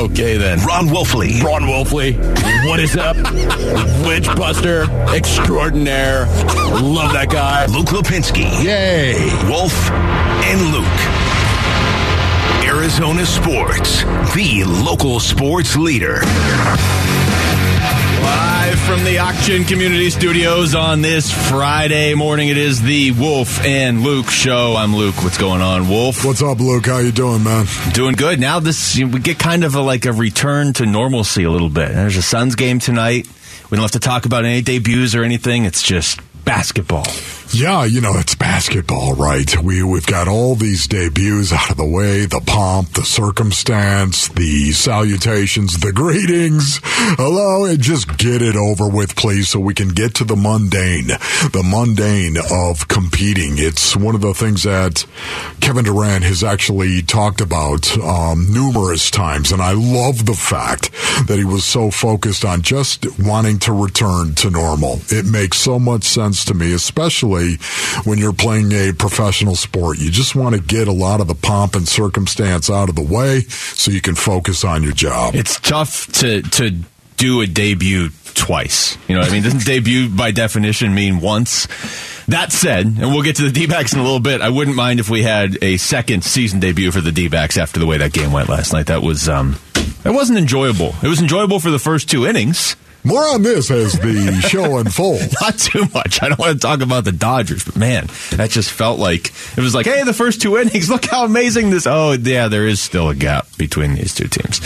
Okay, then. Ron Wolfley. Ron Wolfley. What is up? Witchbuster extraordinaire. Love that guy. Luke Lapinski. Yay. Wolf and Luke. Arizona Sports, the local sports leader. From the Auction Community Studios on this Friday morning. It is the Wolf and Luke show. I'm Luke. What's going on, Wolf? What's up, Luke? How you doing, man? Doing good. Now this we get kind of a, like a return to normalcy a little bit. There's a Suns game tonight. We don't have to talk about any debuts or anything. It's just basketball. Yeah, you know, it's basketball, right? We, we've got all these debuts out of the way, the pomp, the circumstance, the salutations, the greetings. Hello, and just get it over with, please, so we can get to the mundane, the mundane of competing. It's one of the things that Kevin Durant has actually talked about um, numerous times, and I love the fact that he was so focused on just wanting to return to normal. It makes so much sense to me, especially when you're playing a professional sport. You just want to get a lot of the pomp and circumstance out of the way so you can focus on your job. It's tough to to do a debut twice. You know, I mean, doesn't debut by definition mean once? That said, and we'll get to the D backs in a little bit, I wouldn't mind if we had a second season debut for the D backs after the way that game went last night. That was um it wasn't enjoyable. It was enjoyable for the first two innings. More on this as the show unfolds. Not too much. I don't want to talk about the Dodgers, but man, that just felt like it was like, hey, the first two innings, look how amazing this. Oh, yeah, there is still a gap between these two teams.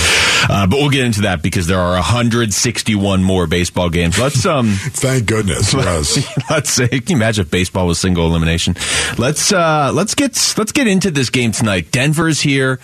Uh, but we'll get into that because there are 161 more baseball games. Let's um. Thank goodness. Yes. let's say, can you imagine if baseball was single elimination? Let's uh, let's get let's get into this game tonight. Denver's here.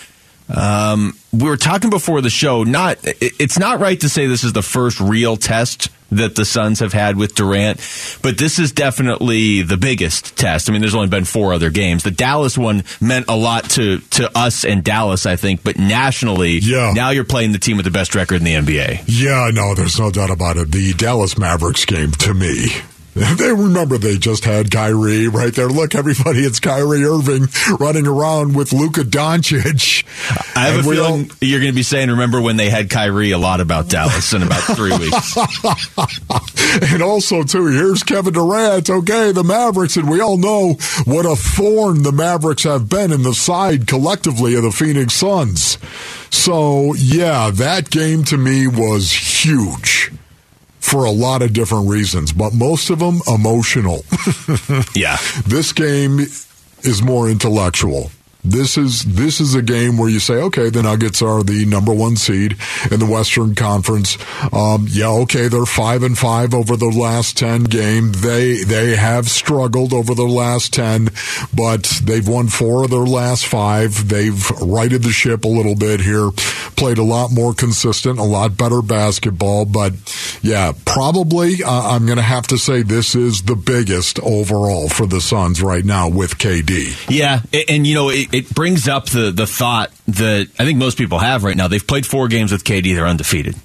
Um, we were talking before the show. Not, it's not right to say this is the first real test that the Suns have had with Durant, but this is definitely the biggest test. I mean, there's only been four other games. The Dallas one meant a lot to to us and Dallas, I think, but nationally, yeah. Now you're playing the team with the best record in the NBA. Yeah, no, there's no doubt about it. The Dallas Mavericks game to me they remember they just had Kyrie right there. Look, everybody, it's Kyrie Irving running around with Luka Doncic. I have and a feeling all... you're going to be saying, remember when they had Kyrie a lot about Dallas in about three weeks. and also, too, here's Kevin Durant. Okay, the Mavericks, and we all know what a thorn the Mavericks have been in the side collectively of the Phoenix Suns. So, yeah, that game to me was huge for a lot of different reasons, but most of them emotional. yeah. This game is more intellectual. This is this is a game where you say, okay, the Nuggets are the number one seed in the Western Conference. Um, yeah, okay, they're five and five over the last ten game. They they have struggled over the last ten, but they've won four of their last five. They've righted the ship a little bit here, played a lot more consistent, a lot better basketball. But yeah, probably uh, I'm going to have to say this is the biggest overall for the Suns right now with KD. Yeah, and, and you know. It, it brings up the the thought that I think most people have right now. They've played four games with KD; they're undefeated.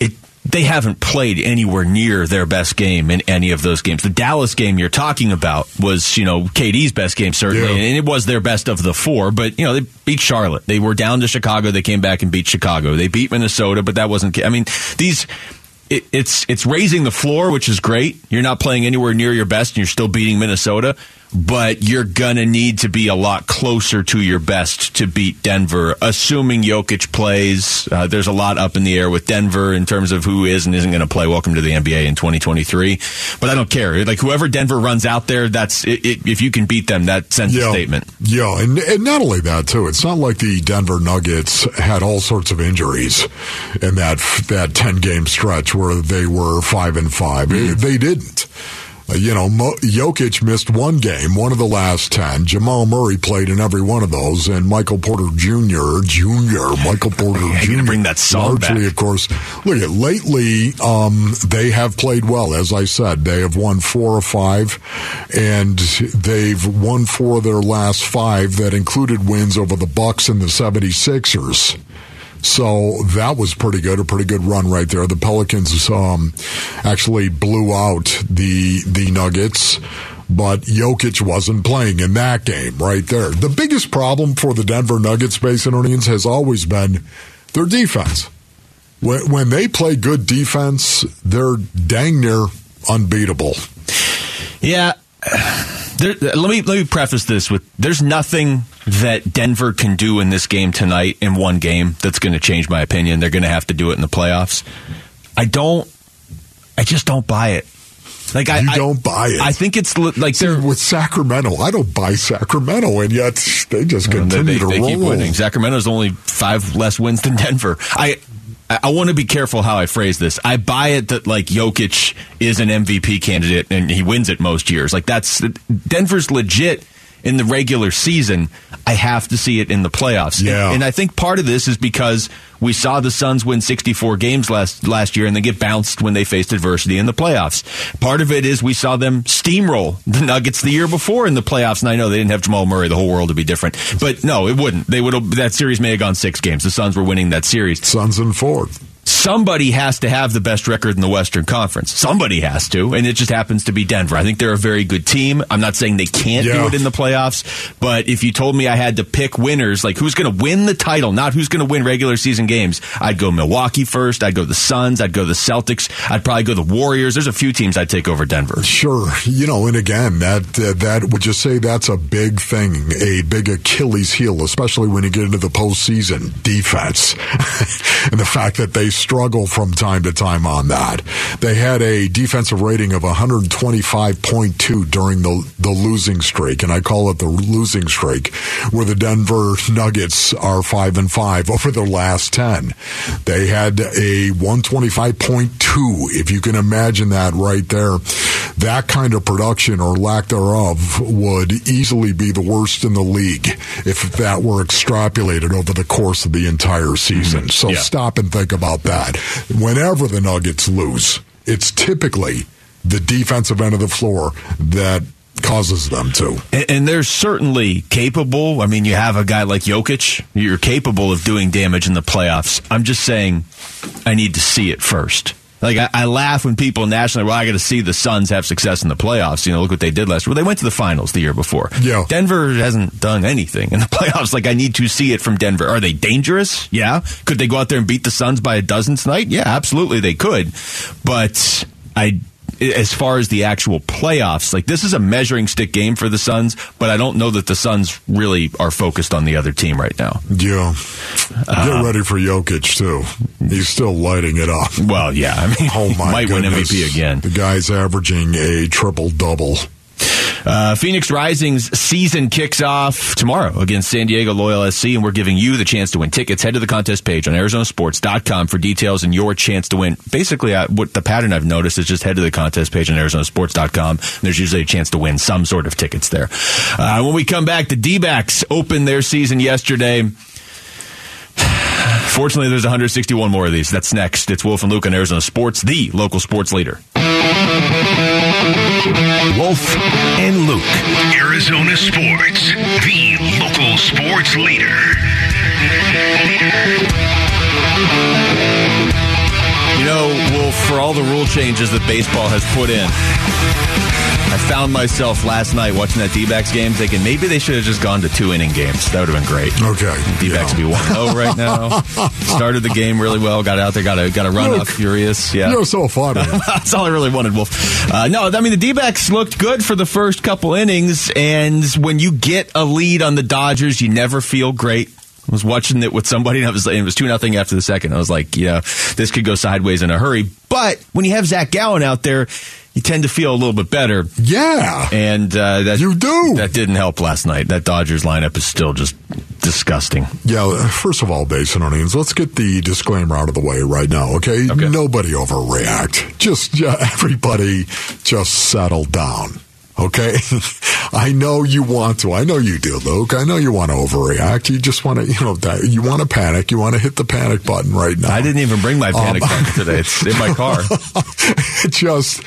It they haven't played anywhere near their best game in any of those games. The Dallas game you're talking about was, you know, KD's best game certainly, yeah. and it was their best of the four. But you know, they beat Charlotte. They were down to Chicago. They came back and beat Chicago. They beat Minnesota, but that wasn't. I mean, these it, it's it's raising the floor, which is great. You're not playing anywhere near your best, and you're still beating Minnesota but you're gonna need to be a lot closer to your best to beat Denver, assuming Jokic plays. Uh, there's a lot up in the air with Denver in terms of who is and isn't going to play. Welcome to the NBA in 2023. But I don't care. Like whoever Denver runs out there, that's it, it, if you can beat them, that sends yeah, a statement. Yeah, and, and not only that too. It's not like the Denver Nuggets had all sorts of injuries in that that 10 game stretch where they were five and 5 mm-hmm. They didn't. Uh, you know, Mo- Jokic missed one game, one of the last 10. Jamal Murray played in every one of those, and Michael Porter Jr., Jr., Michael Porter Jr. bring that song largely, back. of course. Look at lately, um, they have played well. As I said, they have won four or five, and they've won four of their last five that included wins over the Bucks and the 76ers. So that was pretty good, a pretty good run right there. The Pelicans um, actually blew out the the Nuggets, but Jokic wasn't playing in that game right there. The biggest problem for the Denver Nuggets, Space Indians, has always been their defense. When, when they play good defense, they're dang near unbeatable. Yeah. There, let me let me preface this with there's nothing that Denver can do in this game tonight in one game that's going to change my opinion. They're going to have to do it in the playoffs. I don't. I just don't buy it. Like I You don't buy it. I think it's like See, they're with Sacramento, I don't buy Sacramento, and yet they just continue they, to they roll. keep winning. Sacramento's only five less wins than Denver. I I, want to be careful how I phrase this. I buy it that like Jokic is an MVP candidate and he wins it most years. Like that's Denver's legit in the regular season. I have to see it in the playoffs. Yeah. And, I think part of this is because we saw the Suns win 64 games last last year and then get bounced when they faced adversity in the playoffs. Part of it is we saw them steamroll the Nuggets the year before in the playoffs. And I know they didn't have Jamal Murray; the whole world would be different. But no, it wouldn't. They would that series may have gone six games. The Suns were winning that series. Suns in fourth. Somebody has to have the best record in the Western Conference. Somebody has to, and it just happens to be Denver. I think they're a very good team. I'm not saying they can't do it in the playoffs, but if you told me I had to pick winners, like who's going to win the title, not who's going to win regular season games, I'd go Milwaukee first. I'd go the Suns. I'd go the Celtics. I'd probably go the Warriors. There's a few teams I'd take over Denver. Sure, you know, and again, that uh, that would you say that's a big thing, a big Achilles heel, especially when you get into the postseason defense, and the fact that they struggle from time to time on that. They had a defensive rating of 125.2 during the the losing streak, and I call it the losing streak, where the Denver Nuggets are five and five over the last ten. They had a 125.2, if you can imagine that right there. That kind of production or lack thereof would easily be the worst in the league if that were extrapolated over the course of the entire season. Mm-hmm. So Yeah. stop and think about that. Whenever the Nuggets lose, it's typically the defensive end of the floor that causes them to. And, and they're certainly capable. I mean, you have a guy like Jokic. You're capable of doing damage in the playoffs. I'm just saying, I need to see it first. Like I, I laugh when people nationally, well, I got to see the Suns have success in the playoffs. You know, look what they did last year. Well, they went to the finals the year before. Yeah. Denver hasn't done anything in the playoffs. Like I need to see it from Denver. Are they dangerous? Yeah. Could they go out there and beat the Suns by a dozen tonight? Yeah, absolutely they could. But I as far as the actual playoffs, like this is a measuring stick game for the Suns, but I don't know that the Suns really are focused on the other team right now. Yeah. Get uh, ready for Jokic, too. He's still lighting it up. Well, yeah, I mean, Oh, my might goodness. win MVP again. The guy's averaging a triple double. Uh, Phoenix Rising's season kicks off tomorrow against San Diego Loyal SC, and we're giving you the chance to win tickets. Head to the contest page on ArizonaSports.com for details and your chance to win. Basically, uh, what the pattern I've noticed is just head to the contest page on ArizonaSports.com. There's usually a chance to win some sort of tickets there. Uh, when we come back, the D-backs opened their season yesterday. Fortunately, there's 161 more of these. That's next. It's Wolf and Luke on Arizona Sports, the local sports leader. Wolf and Luke. Arizona Sports, the local sports leader. You know, Wolf, for all the rule changes that baseball has put in, I found myself last night watching that D-backs game thinking maybe they should have just gone to two inning games. That would have been great. Okay. D-backs Yeah. would be one zero right now. Started the game really well. Got out there. Got a got a run Look, up furious. Yeah. You're so funny. That's all I really wanted, Wolf. Uh, no, I mean the D-backs looked good for the first couple innings, and when you get a lead on the Dodgers, you never feel great. I was watching it with somebody, and it was, it was two nothing after the second. I was like, yeah, this could go sideways in a hurry. But when you have Zach Gallen out there, you tend to feel a little bit better, yeah. and uh, that You do. That didn't help last night. That Dodgers lineup is still just disgusting. Yeah, first of all, Basin Onions, let's get the disclaimer out of the way right now, okay? Okay. Nobody overreact. Just uh, everybody just settle down, okay? I know you want to. I know you do, Luke. I know you want to overreact. You just want to, you know, that- you want to panic. You want to hit the panic button right now. I didn't even bring my panic Um, button today. It's in my car. it just it,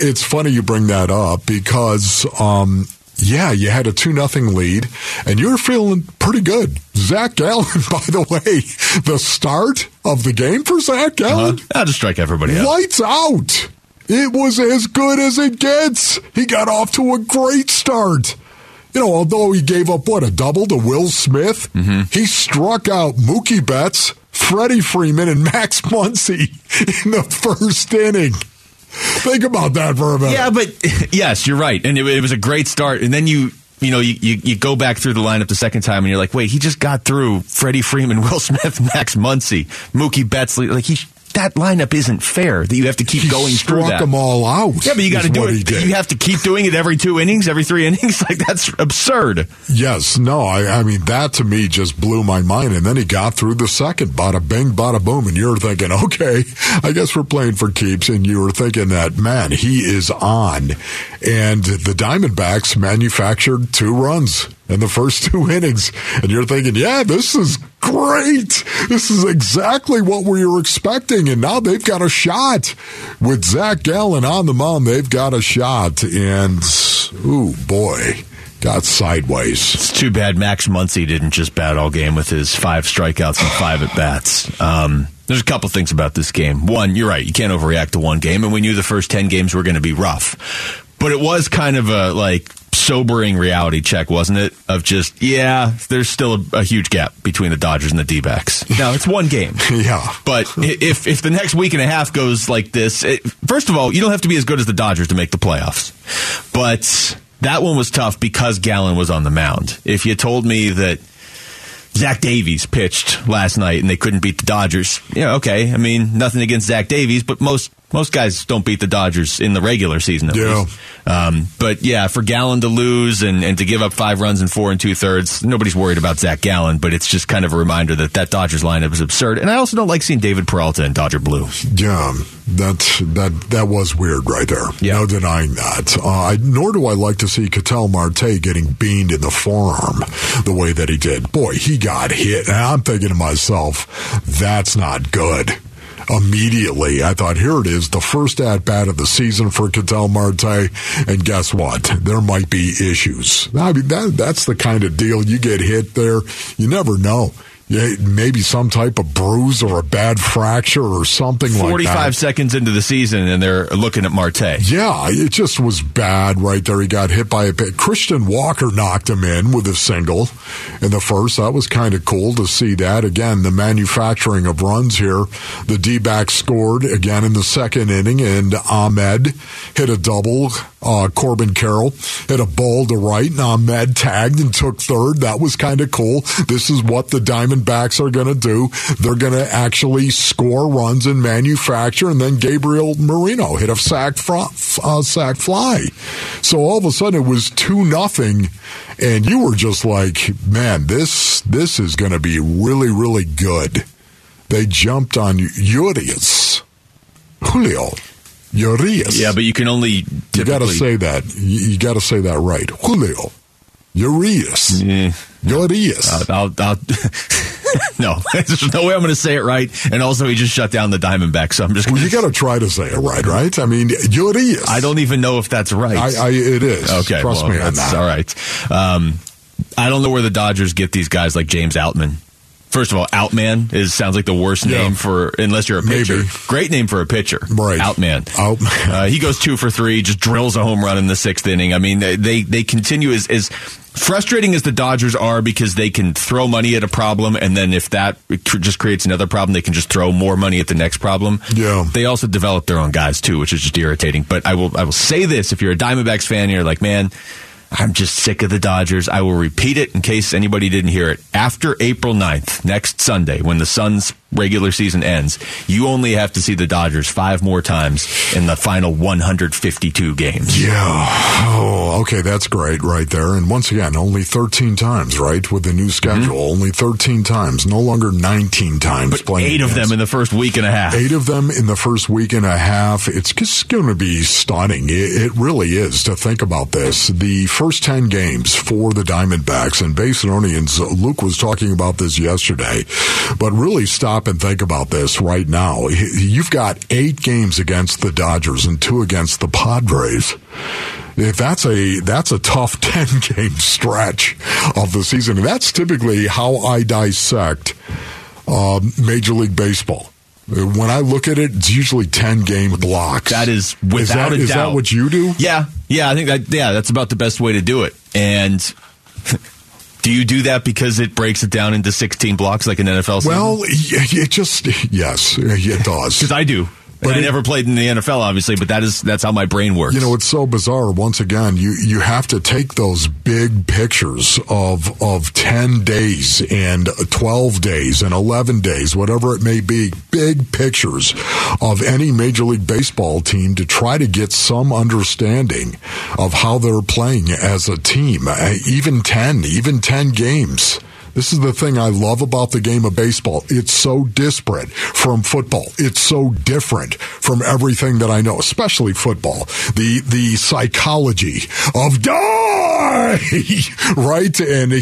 it's funny you bring that up because um yeah, you had a two nothing lead, and you were feeling pretty good. Zach Gallen, by the way, the start of the game for Zach Gallen, Uh, I'll just strike everybody out. lights out. It was as good as it gets. He got off to a great start. You know, although he gave up what a double to Will Smith, mm-hmm. he struck out Mookie Betts Freddie Freeman and Max Muncy in the first inning. Think about that for a minute. Yeah, but yes, you're right, and it, it was a great start. And then you, you know, you, you, you go back through the lineup the second time, and you're like, wait, he just got through Freddie Freeman, Will Smith, Max Muncy, Mookie Betts. Like he that lineup isn't fair that you have to keep he going through that. them all out. Yeah, but you got to do it. You have to keep doing it every two innings, every three innings. Like that's absurd. Yes, no, I, I mean that to me just blew my mind. And then he got through the second, bada bing, bada boom, and you're thinking, okay, I guess we're playing for keeps. And you were thinking that man, he is on. And the Diamondbacks manufactured two runs in the first two innings, and you're thinking, yeah, this is great. This is exactly what we were expecting. And now they've got a shot with Zach Gallen on the mound. They've got a shot, and ooh boy got sideways. It's too bad Max Muncy didn't just bat all game with his five strikeouts and five at bats. Um, there's a couple things about this game. One, you're right, you can't overreact to one game, and we knew the first ten games were going to be rough. But it was kind of a like sobering reality check, wasn't it? Of just, yeah, there's still a, a huge gap between the Dodgers and the D backs. Now, it's one game. Yeah. But if, if the next week and a half goes like this, it, first of all, you don't have to be as good as the Dodgers to make the playoffs. But that one was tough because Gallen was on the mound. If you told me that Zach Davies pitched last night and they couldn't beat the Dodgers, yeah, okay. I mean, nothing against Zach Davies, but most most guys don't beat the Dodgers in the regular season at Yeah. least. Um, but yeah, for Gallen to lose and, and to give up five runs in four and two thirds, nobody's worried about Zach Gallen, but it's just kind of a reminder that that Dodgers lineup is absurd. And I also don't like seeing David Peralta in Dodger blue. Yeah, that that that was weird right there. Yeah. No denying that. Uh, I, nor do I like to see Ketel Marte getting beamed in the forearm the way that he did. Boy, he got hit, and I'm thinking to myself, that's not good. Immediately, I thought, here it is, the first at bat of the season for Ketel Marte, and guess what? There might be issues. I mean, that that's the kind of deal you get hit there. You never know. Yeah, maybe some type of bruise or a bad fracture or something like that. 45 seconds into the season, and they're looking at Marte. Yeah, it just was bad right there. He got hit by a pit. Christian Walker knocked him in with a single in the first. That was kind of cool to see that. Again, the manufacturing of runs here. The D back scored again in the second inning, and Ahmed hit a double. Uh, Corbin Carroll hit a ball to right, and Ahmed tagged and took third. That was kind of cool. This is what the Diamondbacks are going to do. They're going to actually score runs and manufacture, and then Gabriel Moreno hit a sack, fr- uh, sack fly. So all of a sudden it was two nothing, and you were just like, man, this this is going to be really really good. They jumped on Urias, Julio, Urias. Yeah, but you can only You got to say that. You, you got to say that right. Julio. Urias. Eh, Urias. I'll, I'll, no, there's no way I'm going to say it right. And also, he just shut down the Diamondbacks, so I'm just. well, you got to try to say it right, right? I mean, Urias. I don't even know if that's right. I, I, it is. okay, Trust well, me on that. All right. Um, I don't know where the Dodgers get these guys like James Outman. First of all, Outman is sounds like the worst Yeah. name for unless you're a pitcher. Maybe. Great name for a pitcher, Right. Outman. Outman. Uh, he goes two for three, just drills a home run in the sixth inning. I mean, they they, they continue as as frustrating as the Dodgers are because they can throw money at a problem, and then if that just creates another problem, they can just throw more money at the next problem. Yeah. They also develop their own guys too, which is just irritating. But I will I will say this: if you're a Diamondbacks fan, you're like, man. I'm just sick of the Dodgers. I will repeat it in case anybody didn't hear it. After April 9th, next Sunday, when the Suns' regular season ends, you only have to see the Dodgers five more times in the final 152 games. Yeah. Oh, okay. That's great right there. And once again, only 13 times, right? With the new schedule, only 13 times. No longer 19 times Mm-hmm. But playing. eight of them in the first week and a half. Eight of them in the first week and a half. It's just going to be stunning. It, it really is to think about this. The first 10 games for the Diamondbacks and Basinonians, Luke was talking about this yesterday, but really stop and think about this right now. You've got eight games against the Dodgers and two against the Padres. If that's a that's a tough ten game stretch of the season, and that's typically how I dissect um, Major League Baseball. Uh, When I look at it, it's usually ten game blocks. That is without is that, a is doubt. that what you do? Yeah, yeah, I think that yeah, that's about the best way to do it. And Do you do that because it breaks it down into 16 blocks like an NFL season? Well, it just yes, it does. Because I do. But I never played in the NFL, obviously, but that is that's how my brain works. You know, it's so bizarre. Once again, you, you have to take those big pictures of of ten days and twelve days and eleven days, whatever it may be, big pictures of any Major League Baseball team to try to get some understanding of how they're playing as a team. Uh, Even ten, even ten games. This is the thing I love about the game of baseball. It's so disparate from football. It's so different from everything that I know, especially football. The the psychology of die, right? And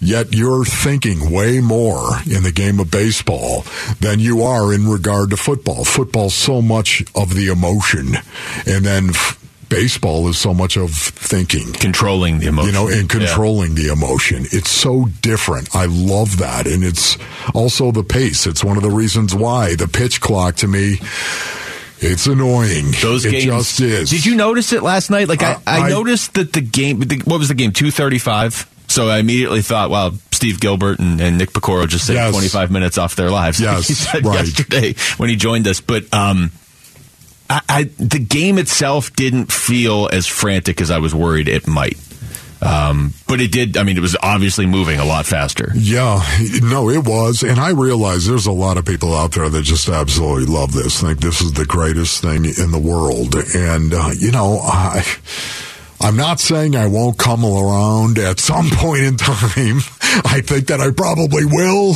yet you're thinking way more in the game of baseball than you are in regard to football. Football's so much of the emotion, and then. Baseball is so much of thinking controlling the emotion. you know, and Yeah. controlling the emotion. It's so different. I love that. And it's also the pace. It's one of the reasons why the pitch clock to me, it's annoying. Those it games just is. Did you notice it last night? Like I, I, I- noticed that the game. The, what was the game? Two thirty-five. So I immediately thought, wow, Steve Gilbert and, and Nick Piecoro just saved Yes. 25 minutes off their lives. Yes, he said right. yesterday when he joined us. But um, I, I, the game itself didn't feel as frantic as I was worried it might. Um, but it did. I mean, it was obviously moving a lot faster. Yeah, no, it was. And I realize there's a lot of people out there that just absolutely love this, think this is the greatest thing in the world. And, uh, you know, I. I'm not saying I won't come around at some point in time. I think that I probably will,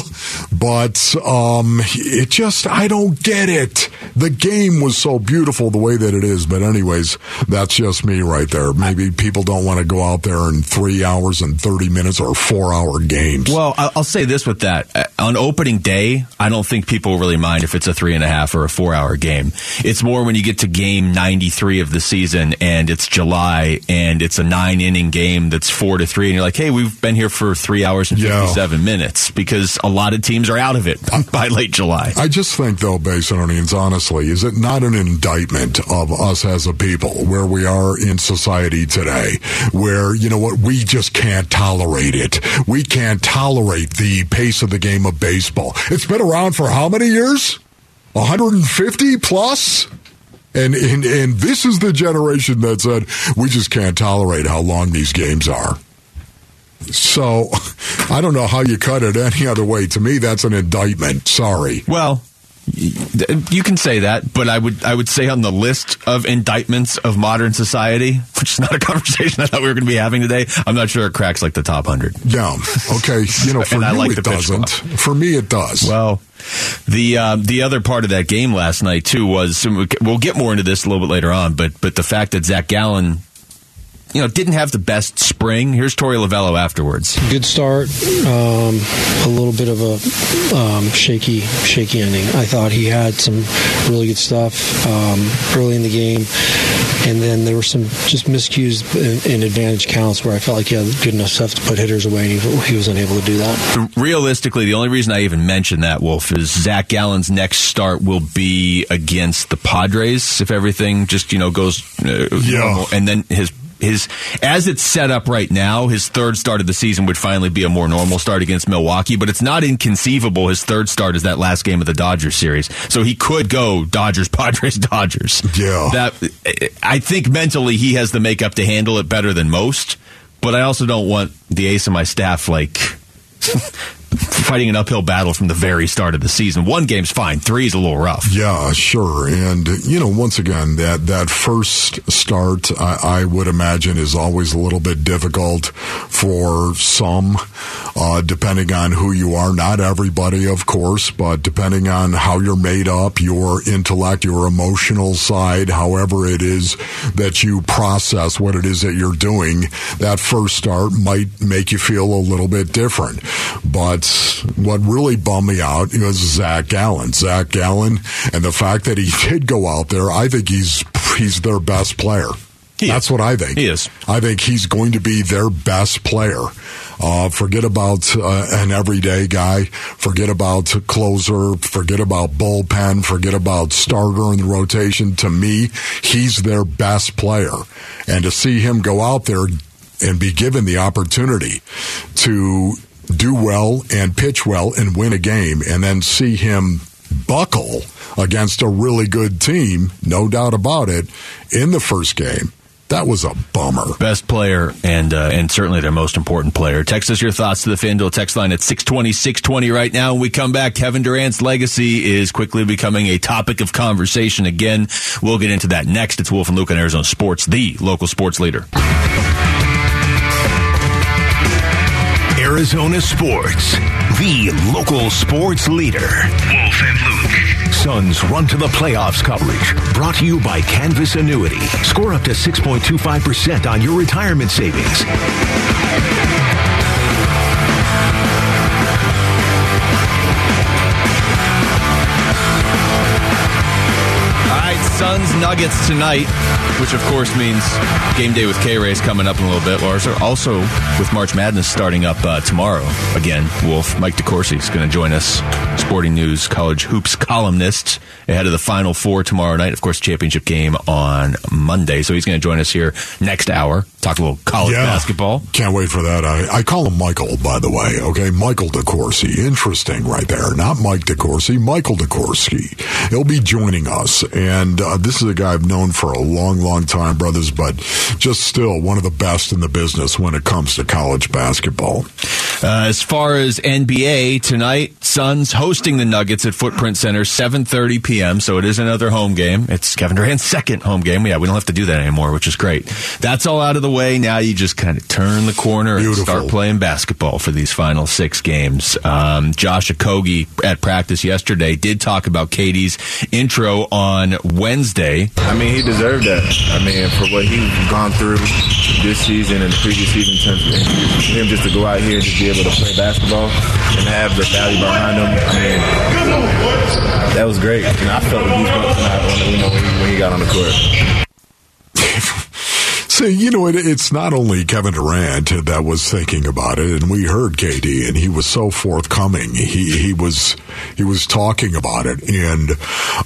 but um, it just I don't get it. The game was so beautiful the way that it is, but anyways, that's just me right there. Maybe people don't want to go out there in three hours and thirty minutes or four hour games. Well, I'll say this with that. On opening day, I don't think people really mind if it's a three and a half or a four hour game. It's more when you get to game 93 of the season and it's July and it's a nine inning game that's four to three and you're like, hey, we've been here for three hours and Yeah. 57 minutes because a lot of teams are out of it by late July. I just think, though, Basinonians, honestly, is it not an indictment of us as a people where we are in society today, where, you know what, we just can't tolerate it. We can't tolerate the pace of the game of baseball. It's been around for how many years? 150 plus? And, and, and this is the generation that said, we just can't tolerate how long these games are. So I don't know how you cut it any other way. To me, that's an indictment. Sorry. Well, you can say that, but I would I would say on the list of indictments of modern society, which is not a conversation I thought we were going to be having today. I'm not sure it cracks like the top hundred. Yeah. Okay. You know, for you like it doesn't. For me, it does. Well, the uh, the other part of that game last night too was we'll get more into this a little bit later on, but but the fact that Zach Gallen, you know, didn't have the best spring. Here's Torey Lovullo afterwards. good start, um, a little bit of a um, shaky, shaky ending. I thought he had some really good stuff um, early in the game, and then there were some just miscues in, in advantage counts where I felt like he had good enough stuff to put hitters away, and he, he was unable to do that. Realistically, the only reason I even mention that Wolf is Zach Gallen's next start will be against the Padres if everything just you know goes uh, Yeah. normal, and then his. His as it's set up right now, his third start of the season would finally be a more normal start against Milwaukee. But it's not inconceivable his third start is that last game of the Dodgers series, so he could go Dodgers, Padres, Dodgers. Yeah. that I think mentally he has the makeup to handle it better than most. But I also don't want the ace of my staff like fighting an uphill battle from the very start of the season. One game's fine. Three is a little rough. Yeah, sure. And, you know, once again, that, that first start, I, I would imagine, is always a little bit difficult for some, uh, depending on who you are. Not everybody, of course, but depending on how you're made up, your intellect, your emotional side, however it is that you process what it is that you're doing, that first start might make you feel a little bit different. But what really bummed me out was Zach Gallen. Zach Gallen, and the fact that he did go out there, I think he's he's their best player. He That's is. what I think. He is. I think he's going to be their best player. Uh, forget about uh, an everyday guy. Forget about closer. Forget about bullpen. Forget about starter in the rotation. To me, he's their best player. And to see him go out there and be given the opportunity to do well and pitch well and win a game and then see him buckle against a really good team, no doubt about it, in the first game. That was a bummer. Best player and uh, and certainly their most important player. Text us your thoughts to the FanDuel text line at 620, 620 right now. When we come back, Kevin Durant's legacy is quickly becoming a topic of conversation again. We'll get into that next. It's Wolf and Luke on Arizona Sports, the local sports leader. Arizona Sports, the local sports leader. Wolf and Luke. Suns run to the playoffs coverage. Brought to you by Canvas Annuity. Score up to 6.25% on your retirement savings. Suns Nuggets tonight, which of course means game day with K Rays coming up in a little bit. Lars, also with March Madness starting up uh, tomorrow. Again, Wolf Mike DeCourcy is going to join us, Sporting News College Hoops columnist, ahead of the Final Four tomorrow night. Of course, championship game on Monday. So he's going to join us here next hour, talk a little college Yeah. basketball. Can't wait for that. I, I call him Michael, by the way. Okay, Michael DeCourcy. Interesting, right there. Not Mike DeCourcy, Michael DeCourcy. He'll be joining us, and uh, this is a guy I've known for a long, long time, brothers. But just still one of the best in the business when it comes to college basketball. Uh, as far as NBA tonight, Suns hosting the Nuggets at Footprint Center, 7:30 p.m. So it is another home game. It's Kevin Durant's second home game. Yeah, we don't have to do that anymore, which is great. That's all out of the way. Now you just kind of turn the corner Beautiful. and start playing basketball for these final six games. Um, Josh Okogie at practice yesterday did talk about KD's intro on Wednesday. I mean, he deserved that. I mean, for what he's gone through this season and the previous season, in terms of injuries, for him just to go out here and just be able to play basketball and have the valley behind him, I mean, that was great. And I felt the goosebumps tonight when, you know, when he got on the court. You know, it, it's not only Kevin Durant that was thinking about it, and we heard KD, and he was so forthcoming. He he was he was talking about it, and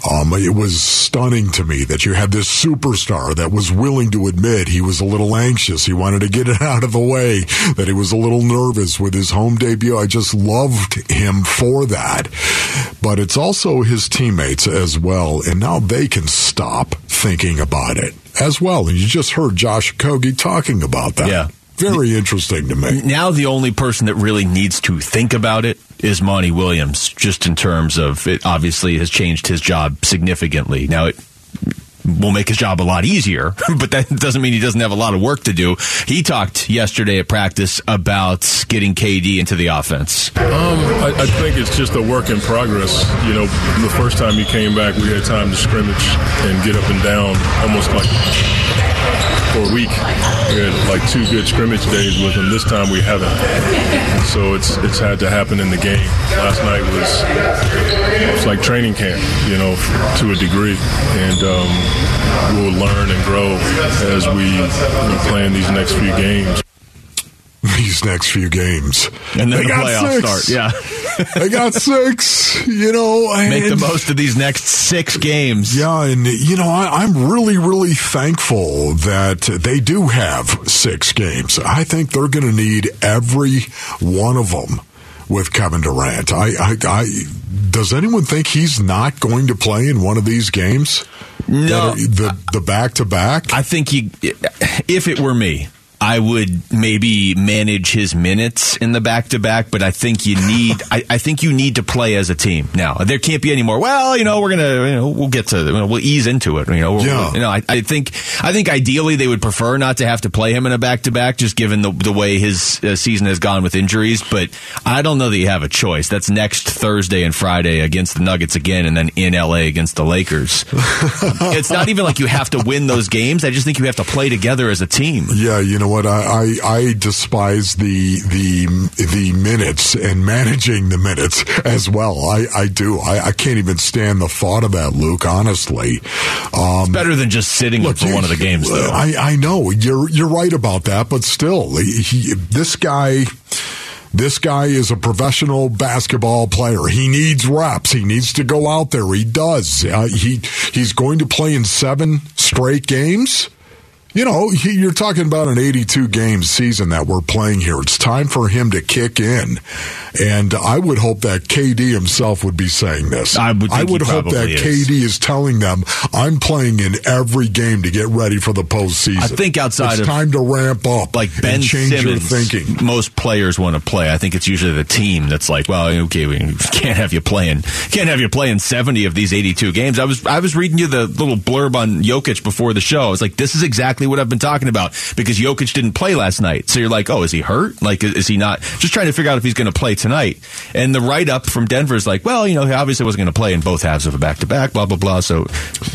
um, it was stunning to me that you had this superstar that was willing to admit he was a little anxious. He wanted to get it out of the way, that he was a little nervous with his home debut. I just loved him for that. But it's also his teammates as well, and now they can stop thinking about it as well. And you just heard Josh Kogi talking about that. Yeah. Very interesting to me. now the only person that really needs to think about it is Monty Williams, just in terms of it obviously has changed his job significantly. Now it will make his job a lot easier, but that doesn't mean he doesn't have a lot of work to do. He talked yesterday at practice about getting KD into the offense. Um, I, I think it's just a work in progress. You know, the first time he came back, we had time to scrimmage and get up and down, almost like for a week. We had like two good scrimmage days with him. This time we haven't. So it's it's had to happen in the game. Last night was it's like training camp, you know, to a degree, and um, we'll learn and grow as we you know, play in these next few games. These next few games. And then They the got playoffs six. start. Yeah. they got six, you know. Make the most of these next six games. Yeah, and you know, I, I'm really, really thankful that they do have six games. I think they're going to need every one of them with Kevin Durant. I, I, I, does anyone think he's not going to play in one of these games? No. Are the the back to back. I think he, if it were me, I would maybe manage his minutes in the back to back, but I think you need, I, I think you need to play as a team now. There can't be any more. Well, you know, we're gonna, you know, we'll get to, you know, we'll ease into it. You know, Yeah. you know, I, I think, I think ideally they would prefer not to have to play him in a back to back, just given the the way his uh, season has gone with injuries. But I don't know that you have a choice. That's next Thursday and Friday against the Nuggets again, and then in LA against the Lakers. it's not even like you have to win those games. I just think you have to play together as a team. Yeah, you know what? I, I, I despise the the the minutes and managing the minutes as well. I, I do. I, I can't even stand the thought of that, Luke. Honestly, um, Better than just sitting Look, for one of the games, though. I, I know you're you're right about that, but still, he, he- this guy. This guy is a professional basketball player. He needs reps. He needs to go out there. He does. Uh, he he's going to play in seven straight games. You know, you're talking about an 82 game season that we're playing here. It's time for him to kick in. And I would hope that KD himself would be saying this. I would, I would hope that is. KD is telling them, I'm playing in every game to get ready for the postseason. I think outside it's of time to ramp up, like Ben change Simmons, your thinking. Most players want to play. I think it's usually the team that's like, well, okay, we can't have you playing, can't have you playing 70 of these 82 games. I was, I was reading you the little blurb on Jokic before the show. I was like, this is exactly what I've been talking about because Jokic didn't play last night. So you're like, oh, is he hurt? Like, is he not? Just trying to figure out if he's going to play tonight. And the write up from Denver is like, well, you know, he obviously wasn't going to play in both halves of a back to back, blah blah blah. So,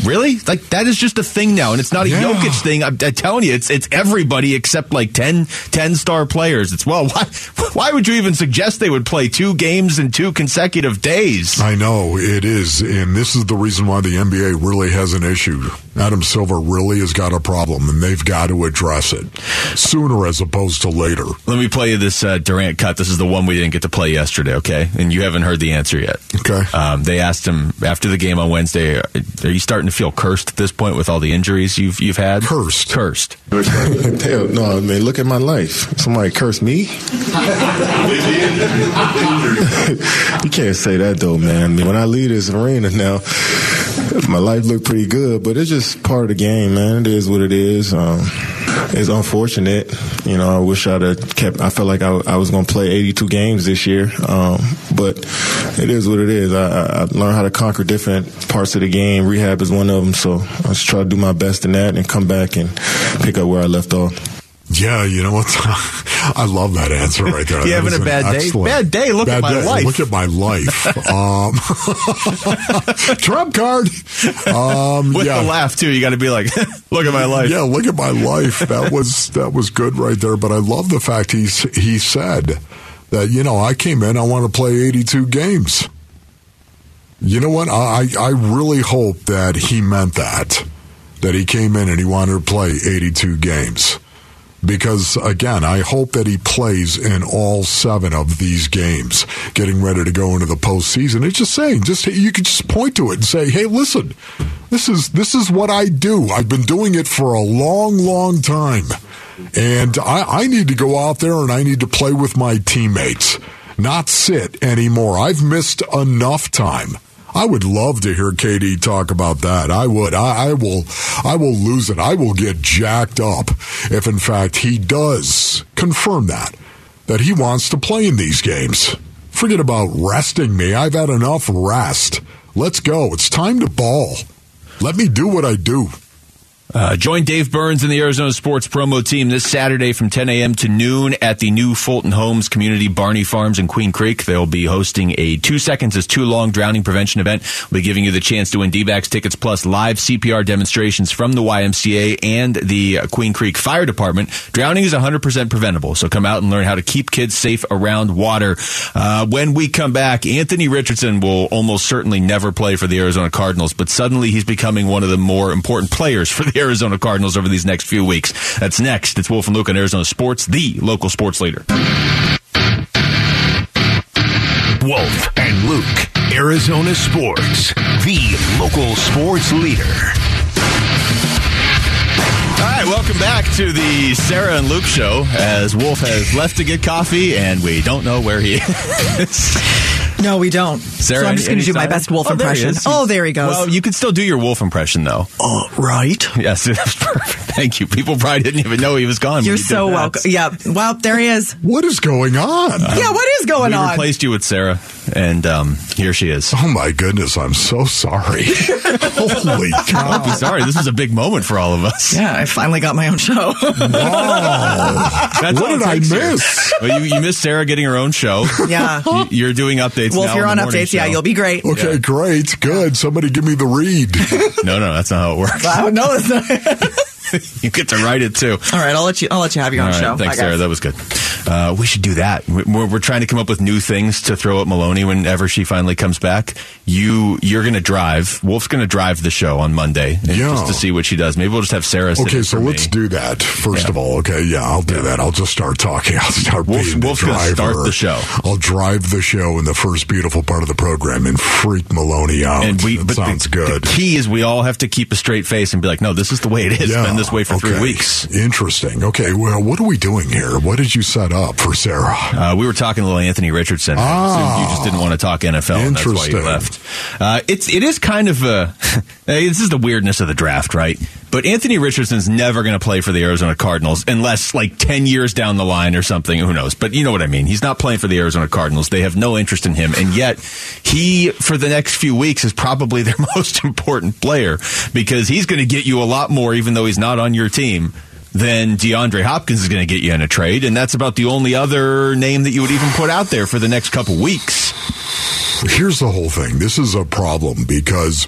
really, like that is just a thing now, and it's not a Yeah. Jokic thing. I'm, I'm telling you, it's it's everybody except like 10, 10 star players. It's well, why why would you even suggest they would play two games in two consecutive days? I know it is, and this is the reason why the NBA really has an issue. Adam Silver really has got a problem, and they've got to address it sooner as opposed to later. Let me play you this uh, Durant cut. This is the one we didn't get to play yesterday, okay? And you haven't heard the answer yet. Okay. Um, they asked him after the game on Wednesday, "Are you starting to feel cursed at this point with all the injuries you've you've had?" Cursed. Cursed. Hell no, man. Look at my life. Somebody curse me? you can't say that though, man. I mean, when I leave this arena now, my life looked pretty good, but it's just part of the game, man. It is what it is. Um, it's unfortunate. You know, I wish I'd have kept. I felt like I, I was going to play 82 games this year, um, but it is what it is. I, I, learned how to conquer different parts of the game. Rehab is one of them, so I just try to do my best in that and come back and pick up where I left off. Yeah, you know what? I love that answer right there. You That having a bad day? excellent- Bad day? Look at my day. life. Look at my life. um, trump card. Um, With yeah. the laugh too, you got to be like, "Look at my life." Yeah, look at my life. That was that was good right there. But I love the fact he he said that you know I came in. I want to play 82 games. You know what? I I really hope that he meant that that he came in and he wanted to play 82 games. Because again, I hope that he plays in all seven of these games, getting ready to go into the postseason. It's just saying, just you could just point to it and say, "Hey, listen, this is this is what I do. I've been doing it for a long, long time, and I, I need to go out there and I need to play with my teammates, not sit anymore. I've missed enough time." I would love to hear KD talk about that. I would. I, I will. I will lose it. I will get jacked up if, in fact, he does confirm that that he wants to play in these games. Forget about resting me. I've had enough rest. Let's go. It's time to ball. Let me do what I do. Uh, join Dave Burns and the Arizona Sports promo team this Saturday from 10 a.m. to noon at the new Fulton Homes Community Barney Farms in Queen Creek. They'll be hosting a two seconds is too long drowning prevention event. We'll be giving you the chance to win D-backs tickets plus live CPR demonstrations from the YMCA and the Queen Creek Fire Department. Drowning is 100% preventable, so come out and learn how to keep kids safe around water. Uh, when we come back, Anthony Richardson will almost certainly never play for the Arizona Cardinals, but suddenly he's becoming one of the more important players for the Arizona Cardinals over these next few weeks. That's next. It's Wolf and Luke on Arizona Sports, the local sports leader. Wolf and Luke, Arizona Sports, the local sports leader. All right, welcome back to the Sarah and Luke show as Wolf has left to get coffee and we don't know where he is. No, we don't. Sarah, so I'm just going to do my best wolf Oh, impression. is. Oh, there he goes. Well, you could still do your Wolf impression though. oh, right. Yes, that's perfect. Thank you. People probably didn't even know he was gone. You're you so welcome. Yeah. Well, there he is. What is going on? yeah, what is going we on? replaced you with Sarah, and um, here she is. Oh my goodness! I'm so sorry. Holy Don't be cow! sorry. This is a big moment for all of us. yeah, I finally got my own show. Wow. That's What did I takes here. miss? Well, you, you missed Sarah getting her own show. yeah. You- You're doing updates. Well, now if you're on on the morning updates, yeah, you'll be great. Okay, great, good. Somebody give me the read. No, no, that's not how it works. I don't know. All you get to write it too. All right, I'll let you. I'll let you have your All own right, show. thanks, Bye, Sarah. guys. That was good. Uh, we should do that. We're, we're trying to come up with new things to throw at Maloney whenever she finally comes back. You, you're going to drive. Wolf's going to drive the show on Monday Yeah. just to see what she does. Maybe we'll just have Sarah. Okay, so for let's me. do that. First Yeah. of all, okay, yeah, I'll do that. I'll just start talking. I'll start Wolf- being the Wolf's gonna driver. start the show. I'll drive the show in the first beautiful part of the program and freak Maloney out. And we, that but sounds the, good. The key is we all have to keep a straight face and be like, no, this is the way it is. Yeah. Been this way for three okay. weeks. Interesting. Okay, well, what are we doing here? What did you set up for Sarah? Uh, we were talking a little Anthony Richardson. Ah. you just didn't want to talk NFL, and that's why you Interesting. left. Uh, it's it is kind of a this is the weirdness of the draft, right? But Anthony Richardson's never going to play for the Arizona Cardinals unless like ten years down the line or something. Who knows? But you know what I mean. He's not playing for the Arizona Cardinals. They have no interest in him, and yet he for the next few weeks is probably their most important player because he's going to get you a lot more, even though he's not on your team. Than DeAndre Hopkins is going to get you in a trade, and that's about the only other name that you would even put out there for the next couple weeks. Here's the whole thing. This is a problem because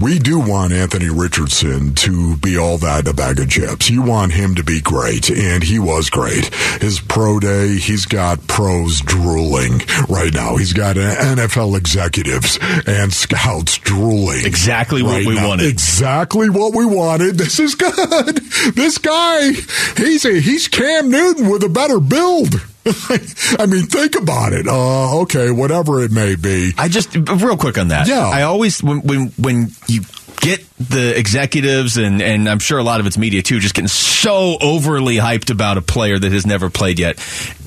we do want Anthony Richardson to be all that in a bag of chips. You want him to be great, and he was great. His pro day, he's got pros drooling right now. He's got NFL executives and scouts drooling. Exactly what we now. wanted. Exactly what we wanted. This is good. This guy, he's a, he's Cam Newton with a better build. I mean, think about it. Uh, okay, whatever it may be. I just real quick on that. Yeah. I always when when when you get the executives and and I'm sure a lot of it's media too, just getting so overly hyped about a player that has never played yet.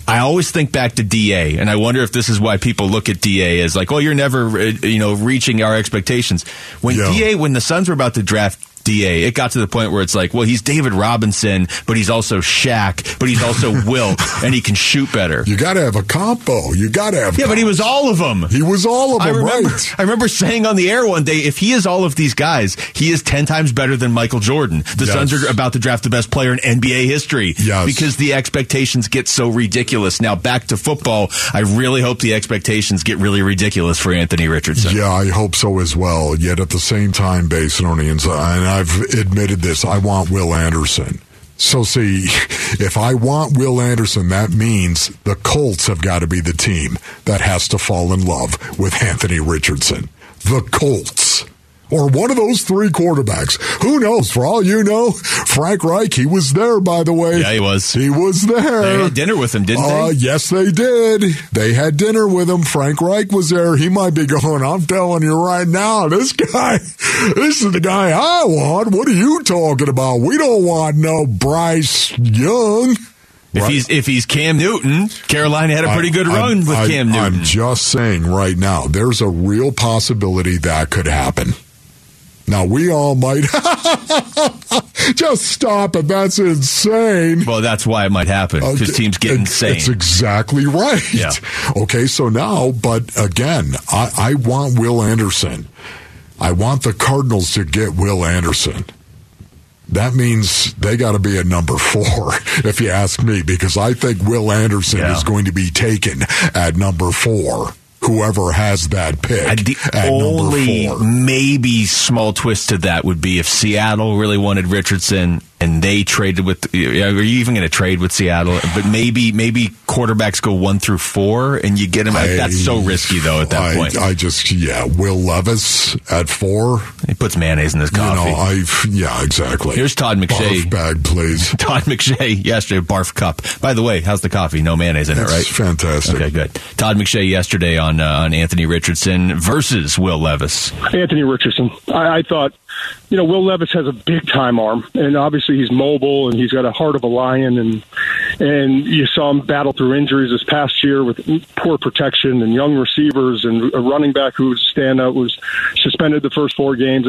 I always think back to DA, and I wonder if this is why people look at DA as like, "Oh, you're never, uh, you know, reaching our expectations." When Yeah. DA, when the Suns were about to draft DA, it got to the point where it's like, well, he's David Robinson, but he's also Shaq, but he's also Wilt, and he can shoot better. You got to have a combo. You got to have. Yeah, but he was all of them. He was all of I them, remember, right? I remember saying on the air one day, if he is all of these guys, he is 10 times better than Michael Jordan. The Yes. Suns are about to draft the best player in NBA history. Yes. Because the expectations get so ridiculous. Now, back to football, I really hope the expectations get really ridiculous for Anthony Richardson. Yeah, I hope so as well. Yet at the same time, Basinonians, and I've admitted this, I want Will Anderson. So see, if I want Will Anderson, that means the Colts have got to be the team that has to fall in love with Anthony Richardson. The Colts. Or one of those three quarterbacks. Who knows? For all you know, Frank Reich, he was there, by the way. Yeah, he was. He was there. They had dinner with him, didn't Uh, they? yes, they did. They had dinner with him. Frank Reich was there. He might be going, I'm telling you right now, this guy, this is the guy I want. What are you talking about? We don't want no Bryce Young. If Right. he's if he's Cam Newton, Carolina had a pretty good I- run with I- Cam Newton. I'm just saying right now, there's a real possibility that could happen. Now, we all might. just stop it. That's insane. well, that's why it might happen because Okay, teams get it- insane. It's exactly right. Yeah. Okay, so now, but again, I, I want Will Anderson. I want the Cardinals to get Will Anderson. That means they got to be at number four, if you ask me, because I think Will Anderson Yeah. is going to be taken at number four. Whoever has that pick And the only maybe small twist to that would be if Seattle really wanted Richardson and they traded with. Are you even going to trade with Seattle? But maybe maybe quarterbacks go one through four and you get him. I- That's so risky though. At that I, point, I just yeah, Will Levis at four. he puts mayonnaise in his You coffee. know, I yeah, exactly. Here's Todd McShay. Barf bag, please. Todd McShay yesterday, barf cup. By the way, how's the coffee? No mayonnaise in it, right? fantastic. Okay, good. Todd McShay yesterday on uh, on Anthony Richardson versus Will Levis. Anthony Richardson. I, I thought, you know, Will Levis has a big time arm, and obviously he's mobile and he's got a heart of a lion, and and you saw him battle through injuries this past year with poor protection and young receivers and a running back who was standout was suspended the first four games.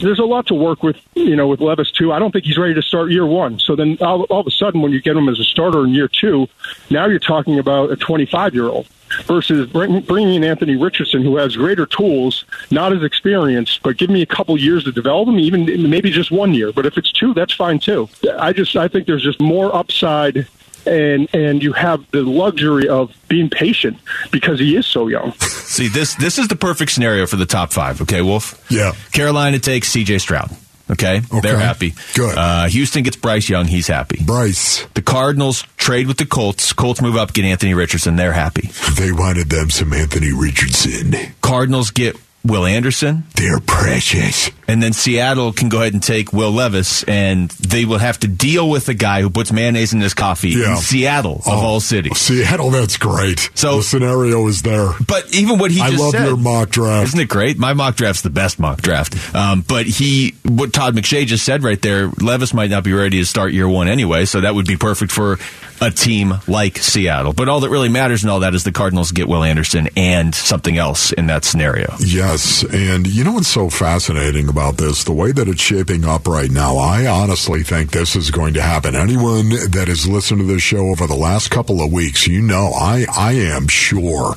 There's a lot to work with, you know, with Levis too. I don't think he's ready to start year one. So then all, all of a sudden, when you get him as a starter in year two, now you're talking about a 25 year old versus bringing in Anthony Richardson, who has greater tools, not as experienced, but give me a couple years to develop him, even maybe just one year. But if it's two, that's fine too. I just I think there's just more upside. And and you have the luxury of being patient because he is so young. See this this is the perfect scenario for the top five. Okay, Wolf. Yeah. Carolina takes C.J. Stroud. Okay, they're happy. Good. Uh, Houston gets Bryce Young. He's happy. Bryce, The Cardinals trade with the Colts. Colts move up, get Anthony Richardson. They're happy. they wanted them some Anthony Richardson. Cardinals get Will Anderson. They're precious. And then Seattle can go ahead and take Will Levis, and they will have to deal with the guy who puts mayonnaise in his coffee Yeah. in Seattle, of all cities. Seattle, that's great. So- the scenario is there. But even what he I love said, your mock draft. Isn't it great? My mock draft's the best mock draft. Um, but he, what Todd McShay just said right there, Levis might not be ready to start year one anyway, so that would be perfect for a team like Seattle. But all that really matters in all that is the Cardinals get Will Anderson and something else in that scenario. Yes, and you know what's so fascinating about this? The way that it's shaping up right now, I honestly think this is going to happen. Anyone that has listened to this show over the last couple of weeks, you know, I, I am sure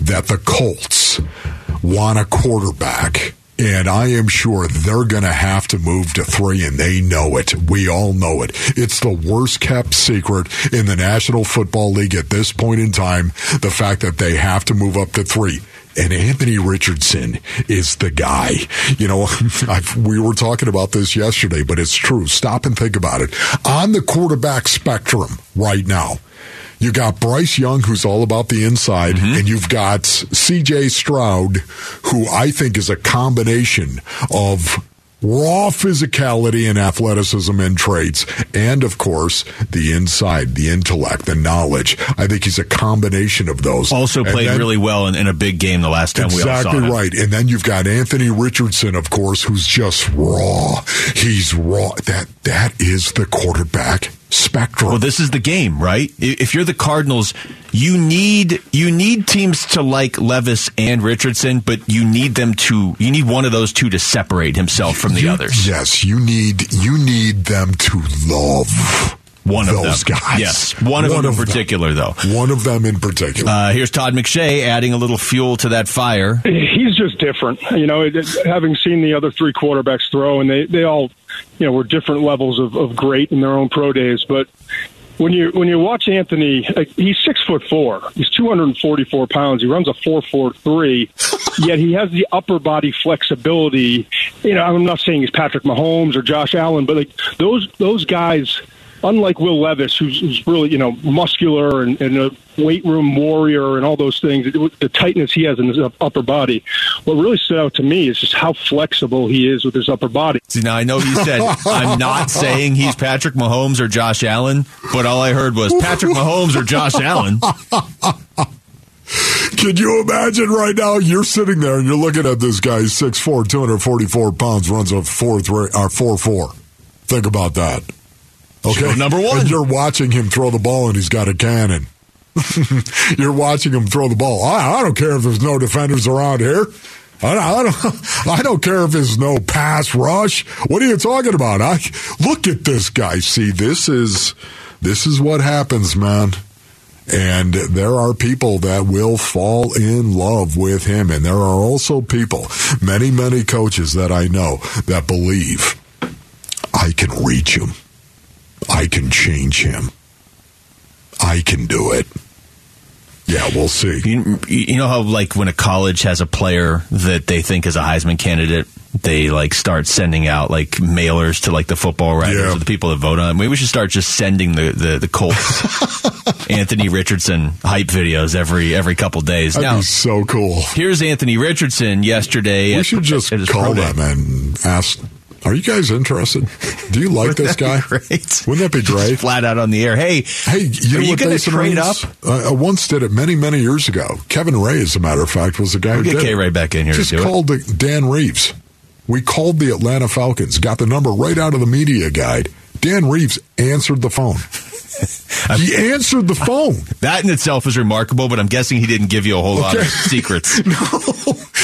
that the Colts want a quarterback. And I am sure they're going to have to move to three, and they know it. We all know it. It's the worst kept secret in the National Football League at this point in time. The fact that they have to move up to three. And Anthony Richardson is the guy. You know, I've, we were talking about this yesterday, but it's true. Stop and think about it. On the quarterback spectrum right now, you got Bryce Young, who's all about the inside, mm-hmm. and you've got CJ Stroud, who I think is a combination of raw physicality and athleticism and traits, and of course, the inside, the intellect, the knowledge. I think he's a combination of those. Also played then- really well in, in a big game the last time we all Exactly saw him. right. And then you've got Anthony Richardson, of course, who's just raw. He's raw. That that is the quarterback spectrum. Well, this is the game, right? If you're the Cardinals, you need you need teams to like Levis and Richardson, but you need them to you need one of those two to separate himself from the You- others. Yes, you need you need them to love One of those them. guys. Yes, one of them in particular, though. One of them in particular. Uh, here's Todd McShay adding a little fuel to that fire. he's just different. You know, it, it- having seen the other three quarterbacks throw, and they they all, you know, were different levels of, of great in their own pro days. But when you when you watch Anthony, like, he's six foot four. He's two hundred and forty four pounds. He runs a four four three. Yet he has the upper body flexibility. You know, I'm not saying he's Patrick Mahomes or Josh Allen, but like those those guys. Unlike Will Levis, who's, who's really you know muscular and, and a weight room warrior and all those things, the tightness he has in his upper body. What really stood out to me is just how flexible he is with his upper body. See, now I know you said I'm not saying he's Patrick Mahomes or Josh Allen, but all I heard was Patrick Mahomes or Josh Allen. Can you imagine right now? You're sitting there and you're looking at this guy, 6'4", 244 pounds, runs a four three or uh, four four. Think about that. Okay, Show number one. And you're watching him throw the ball, and he's got a cannon. you're watching him throw the ball. I, I don't care if there's no defenders around here. I, I don't. I don't care if there's no pass rush. What are you talking about? I look at this guy. See, this is this is what happens, man. And there are people that will fall in love with him. And there are also people, many, many coaches that I know that believe I can reach him. I can change him. I can do it. Yeah, we'll see. You, you know how like when a college has a player that they think is a Heisman candidate, they like start sending out like mailers to like the football writers Yeah. or the people that vote on. Maybe we should start just sending the the, the Colts Anthony Richardson hype videos every every couple days. That'd now be so cool. here's Anthony Richardson yesterday. We at- should just call them and ask, are you guys interested? Do you like this guy? Great. Wouldn't that be great? Flat out on the air. Hey, Hey, you are know you going to trade up? Uh, uh, once did it many, many years ago. Kevin Ray, as a matter of fact, was the guy who Get did K. Ray back in here Just it. called the, Dan Reeves. We called the Atlanta Falcons, got the number right out of the media guide. Dan Reeves answered the phone. he answered the phone. That in itself is remarkable, but I'm guessing he didn't give you a whole lot of secrets. No,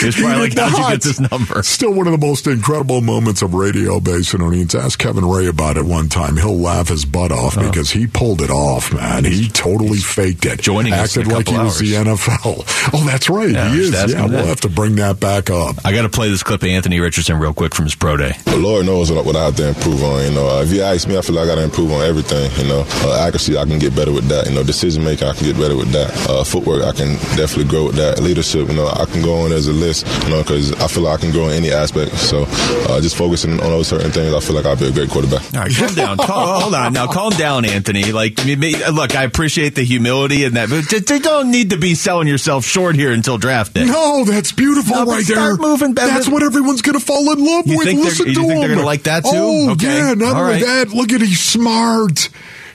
It's probably like, how'd you not. get this number? Still one of the most incredible moments of radio Basin Onions. Ask Kevin Ray about it one time. He'll laugh his butt off because he pulled it off, man. He totally faked it. Joining us in Acted a like he couple was the NFL. Oh, that's right. Yeah, he is. Yeah, we'll that. have to bring that back up. I got to play this clip of Anthony Richardson real quick from his pro day. The Lord knows what, what I have to improve on. You know, uh, if you ask me, I feel like I got to improve on everything. You know, uh, accuracy, I can get better with that. You know, decision making, I can get better with that. Uh, footwork, I can definitely grow with that. Leadership, you know, I can go on as a leader this, you know, because I feel like I can grow in any aspect. So uh, just focusing on those certain things, I feel like I'll be a great quarterback. All right, calm down. Cal- hold on now. Calm down, Anthony. Like, me- me- look, I appreciate the humility and that, but just, you don't need to be selling yourself short here until draft day. No, that's beautiful No, right there. moving back. That's what everyone's going to fall in love You with. think they're- Listen you to think him. they're gonna like that too? Oh Okay. yeah, not All only right. that. Look at he's smart.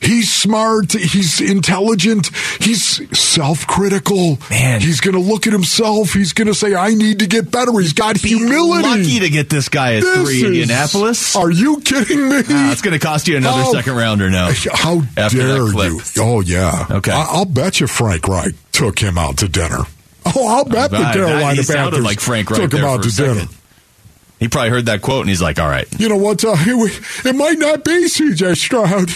He's smart. He's intelligent. He's self-critical. Man. he's going to look at himself. He's going to say, "I need to get better." He's got humility. Lucky to get this guy at This three, is- Indianapolis. Are you kidding me? Ah, it's going to cost you another Oh. second rounder now. How dare you? Oh yeah. Okay. I- I'll bet you Frank Reich took him out to dinner. Oh, I'll bet the Carolina he Panthers like Frank right took him out to dinner. He probably heard that quote and he's like, all right. You know what? Uh, it, it might not be C.J. Stroud.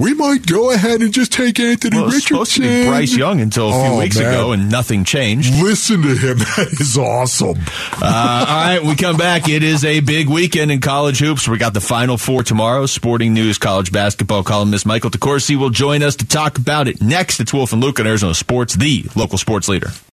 We might go ahead and just take Anthony Well, Richardson. supposed to be Bryce Young until a few Oh, weeks man. ago, and nothing changed. Listen to him. That is awesome. Uh, all right, we come back. It is a big weekend in college hoops. We got the Final Four tomorrow. Sporting News college basketball columnist Michael DeCourcy will join us to talk about it next. It's Wolf and Luke on Arizona Sports, the local sports leader.